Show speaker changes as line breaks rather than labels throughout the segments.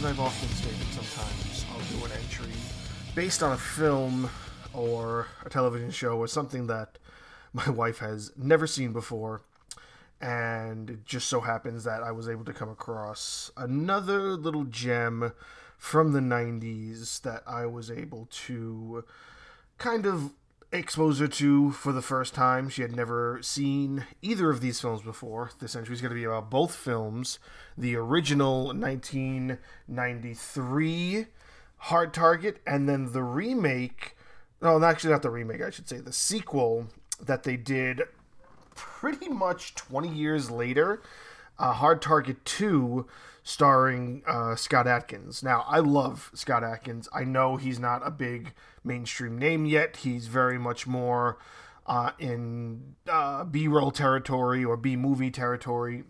as I've often stated, sometimes I'll do an entry based on a film or a television show or something that my wife has never seen before. And it just so happens that I was able to come across another little gem from the 90s that I was able to kind of expose her to for the first time. She had never seen either of these films before. This entry is going to be about both films the original 1993 Hard Target and then the remake. No, actually, not the remake, I should say, the sequel that they did pretty much 20 years later. Uh, Hard Target 2, starring uh, Scott Adkins. Now, I love Scott Adkins. I know he's not a big mainstream name yet. He's very much more uh, in uh, B roll territory or B movie territory.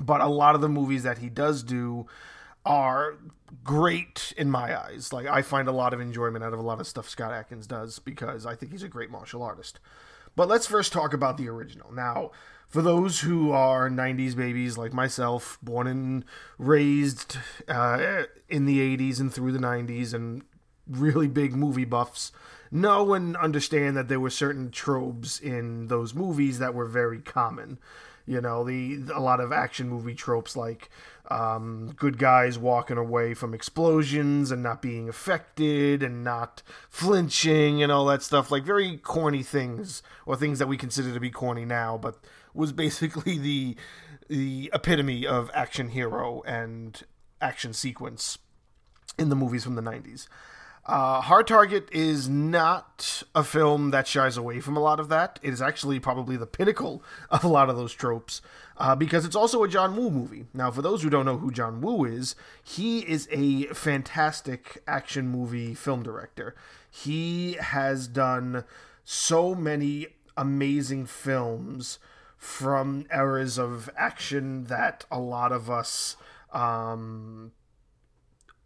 But a lot of the movies that he does do are great in my eyes. Like, I find a lot of enjoyment out of a lot of stuff Scott Adkins does because I think he's a great martial artist. But let's first talk about the original. Now, for those who are 90s babies like myself, born and raised uh, in the 80s and through the 90s, and really big movie buffs, know and understand that there were certain tropes in those movies that were very common. You know, the a lot of action movie tropes like um, good guys walking away from explosions and not being affected and not flinching and all that stuff, like very corny things or things that we consider to be corny now, but was basically the the epitome of action hero and action sequence in the movies from the 90s. Uh, Hard Target is not a film that shies away from a lot of that. It is actually probably the pinnacle of a lot of those tropes uh, because it's also a John Woo movie. Now, for those who don't know who John Woo is, he is a fantastic action movie film director. He has done so many amazing films from eras of action that a lot of us um,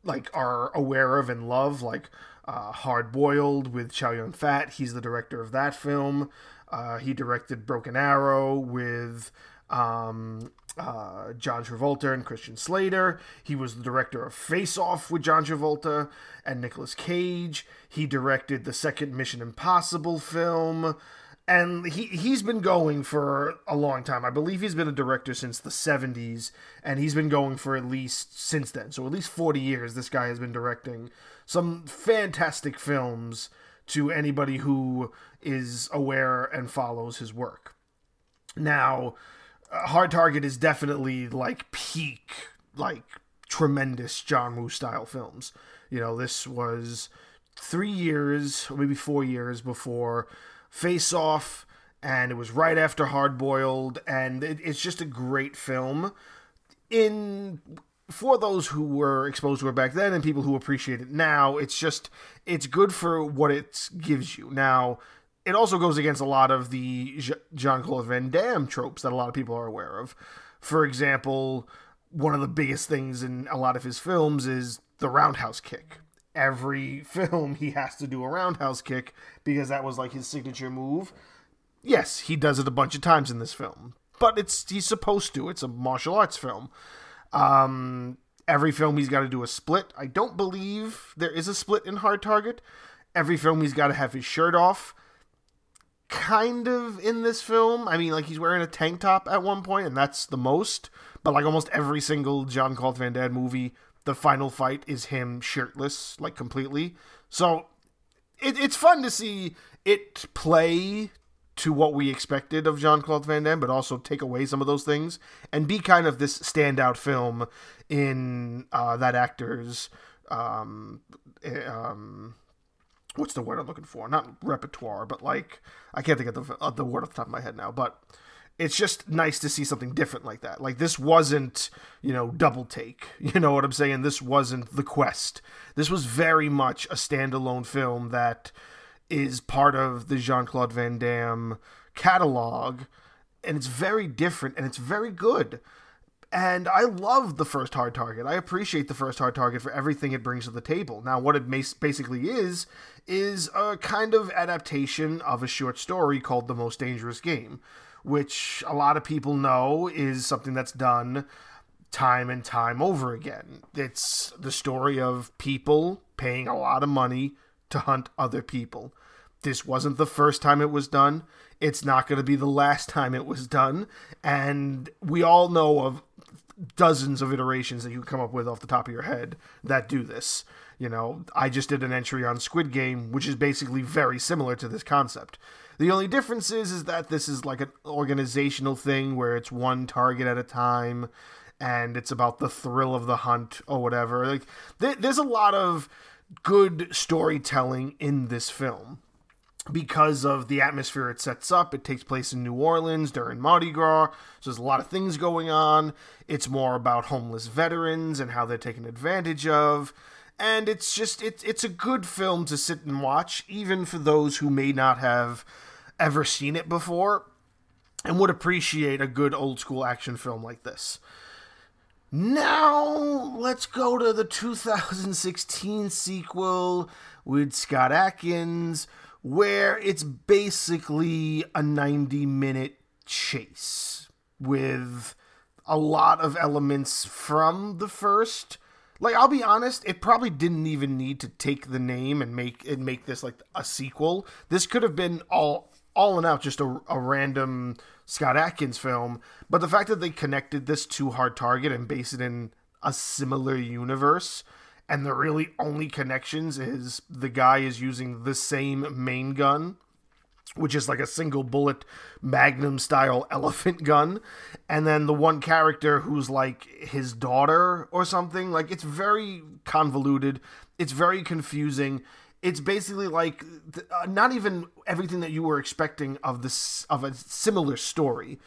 like are aware of and love, like uh, Hard Boiled with Chow Yun Fat. He's the director of that film. Uh, he directed Broken Arrow with um, uh, John Travolta and Christian Slater. He was the director of Face Off with John Travolta and Nicolas Cage. He directed the second Mission Impossible film and he he's been going for a long time. I believe he's been a director since the 70s and he's been going for at least since then. So at least 40 years this guy has been directing some fantastic films to anybody who is aware and follows his work. Now, uh, Hard Target is definitely like peak like tremendous John Woo style films. You know, this was 3 years, maybe 4 years before Face Off, and it was right after Hard Boiled, and it, it's just a great film. In for those who were exposed to it back then and people who appreciate it now, it's just it's good for what it gives you. Now, it also goes against a lot of the Jean Claude Van Damme tropes that a lot of people are aware of. For example, one of the biggest things in a lot of his films is the roundhouse kick every film he has to do a roundhouse kick because that was like his signature move. Yes, he does it a bunch of times in this film, but it's he's supposed to. It's a martial arts film. Um, every film he's got to do a split. I don't believe there is a split in Hard Target. Every film he's got to have his shirt off. Kind of in this film. I mean, like he's wearing a tank top at one point, and that's the most. But like almost every single John Claude Van Damme movie, the final fight is him shirtless, like completely. So it, it's fun to see it play to what we expected of Jean Claude Van Damme, but also take away some of those things and be kind of this standout film in uh, that actor's um, eh, um, what's the word I'm looking for? Not repertoire, but like I can't think of the, of the word off the top of my head now, but it's just nice to see something different like that. Like this wasn't, you know, Double Team. You know what I'm saying? This wasn't The Quest. This was very much a standalone film that is part of the Jean-Claude Van Damme catalog and it's very different and it's very good. And I love the first Hard Target. I appreciate the first Hard Target for everything it brings to the table. Now, what it basically is, is a kind of adaptation of a short story called The Most Dangerous Game which a lot of people know is something that's done time and time over again. It's the story of people paying a lot of money to hunt other people. This wasn't the first time it was done. It's not going to be the last time it was done. And we all know of dozens of iterations that you come up with off the top of your head that do this. You know, I just did an entry on Squid Game, which is basically very similar to this concept. The only difference is, is that this is like an organizational thing where it's one target at a time and it's about the thrill of the hunt or whatever. Like th- there's a lot of good storytelling in this film because of the atmosphere it sets up. It takes place in New Orleans during Mardi Gras. So there's a lot of things going on. It's more about homeless veterans and how they're taken advantage of. And it's just it's it's a good film to sit and watch, even for those who may not have ever seen it before and would appreciate a good old school action film like this. Now, let's go to the 2016 sequel with Scott Adkins, where it's basically a 90 minute chase with a lot of elements from the first. Like I'll be honest, it probably didn't even need to take the name and make and make this like a sequel. This could have been all all in out just a, a random Scott Adkins film, but the fact that they connected this to Hard Target and base it in a similar universe, and the really only connections is the guy is using the same main gun, which is like a single bullet magnum style elephant gun, and then the one character who's like his daughter or something. Like it's very convoluted, it's very confusing it's basically like uh, not even everything that you were expecting of this of a similar story.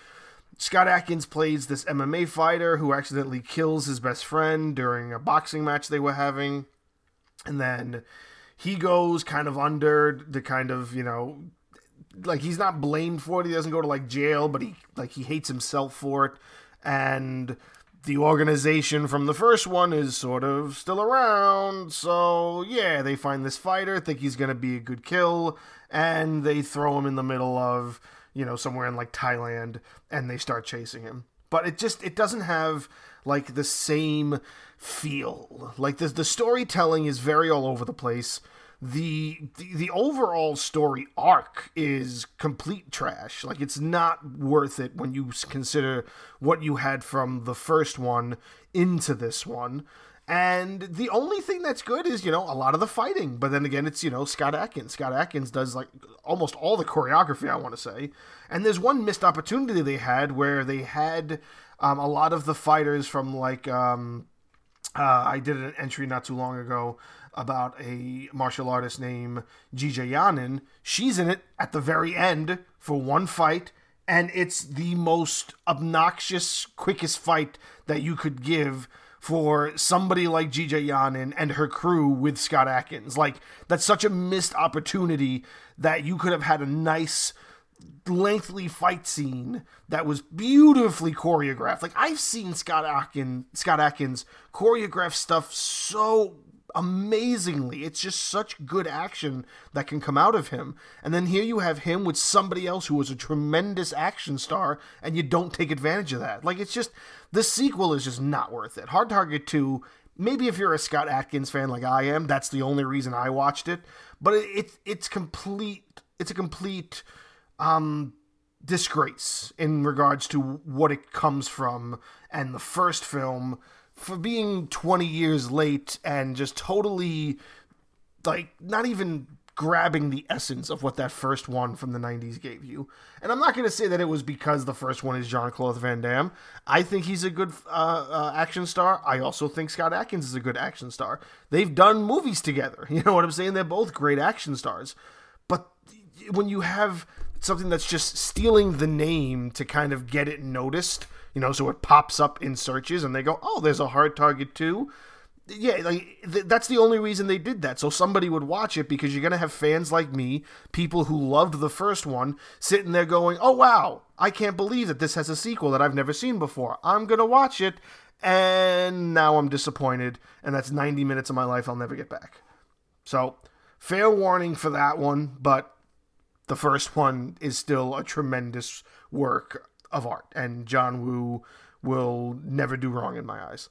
Scott Adkins plays this MMA fighter who accidentally kills his best friend during a boxing match they were having. And then he goes kind of under the kind of, you know, like he's not blamed for it. He doesn't go to like jail, but he like he hates himself for it. And the organization from the first one is sort of still around. So, yeah, they find this fighter, think he's going to be a good kill, and they throw him in the middle of, you know, somewhere in like Thailand and they start chasing him. But it just it doesn't have like the same feel. Like the the storytelling is very all over the place the, the the overall story arc is complete trash. Like it's not worth it when you consider what you had from the first one into this one. And the only thing that's good is, you know, a lot of the fighting. But then again, it's, you know, Scott Adkins. Scott Adkins does like almost all the choreography, I want to say. And there's one missed opportunity they had where they had um, a lot of the fighters from like, um, uh, I did an entry not too long ago about a martial artist named JeeJa Yanin. She's in it at the very end for one fight, and it's the most obnoxious, quickest fight that you could give for somebody like JeeJa Yanin and her crew with Scott Adkins. Like, that's such a missed opportunity that you could have had a nice lengthy fight scene that was beautifully choreographed. Like I've seen Scott Adkins, Scott Adkins choreograph stuff so amazingly. It's just such good action that can come out of him. And then here you have him with somebody else who was a tremendous action star, and you don't take advantage of that. Like, it's just, the sequel is just not worth it. Hard Target 2, maybe if you're a Scott Adkins fan like I am, that's the only reason I watched it. But it, it it's complete, it's a complete, um, disgrace in regards to what it comes from and the first film for being 20 years late and just totally like not even grabbing the essence of what that first one from the 90s gave you. And I'm not going to say that it was because the first one is Jean Claude Van Damme. I think he's a good uh, uh, action star. I also think Scott Adkins is a good action star. They've done movies together. You know what I'm saying? They're both great action stars. But when you have something that's just stealing the name to kind of get it noticed you know, so it pops up in searches and they go, oh, there's a hard target too. Yeah, like th- that's the only reason they did that. So somebody would watch it because you're gonna have fans like me, people who loved the first one, sitting there going, "Oh wow, I can't believe that this has a sequel that I've never seen before. I'm gonna watch it." And now I'm disappointed, and that's 90 minutes of my life I'll never get back. So, fair warning for that one, but the first one is still a tremendous work of art, and John Woo will never do wrong in my eyes.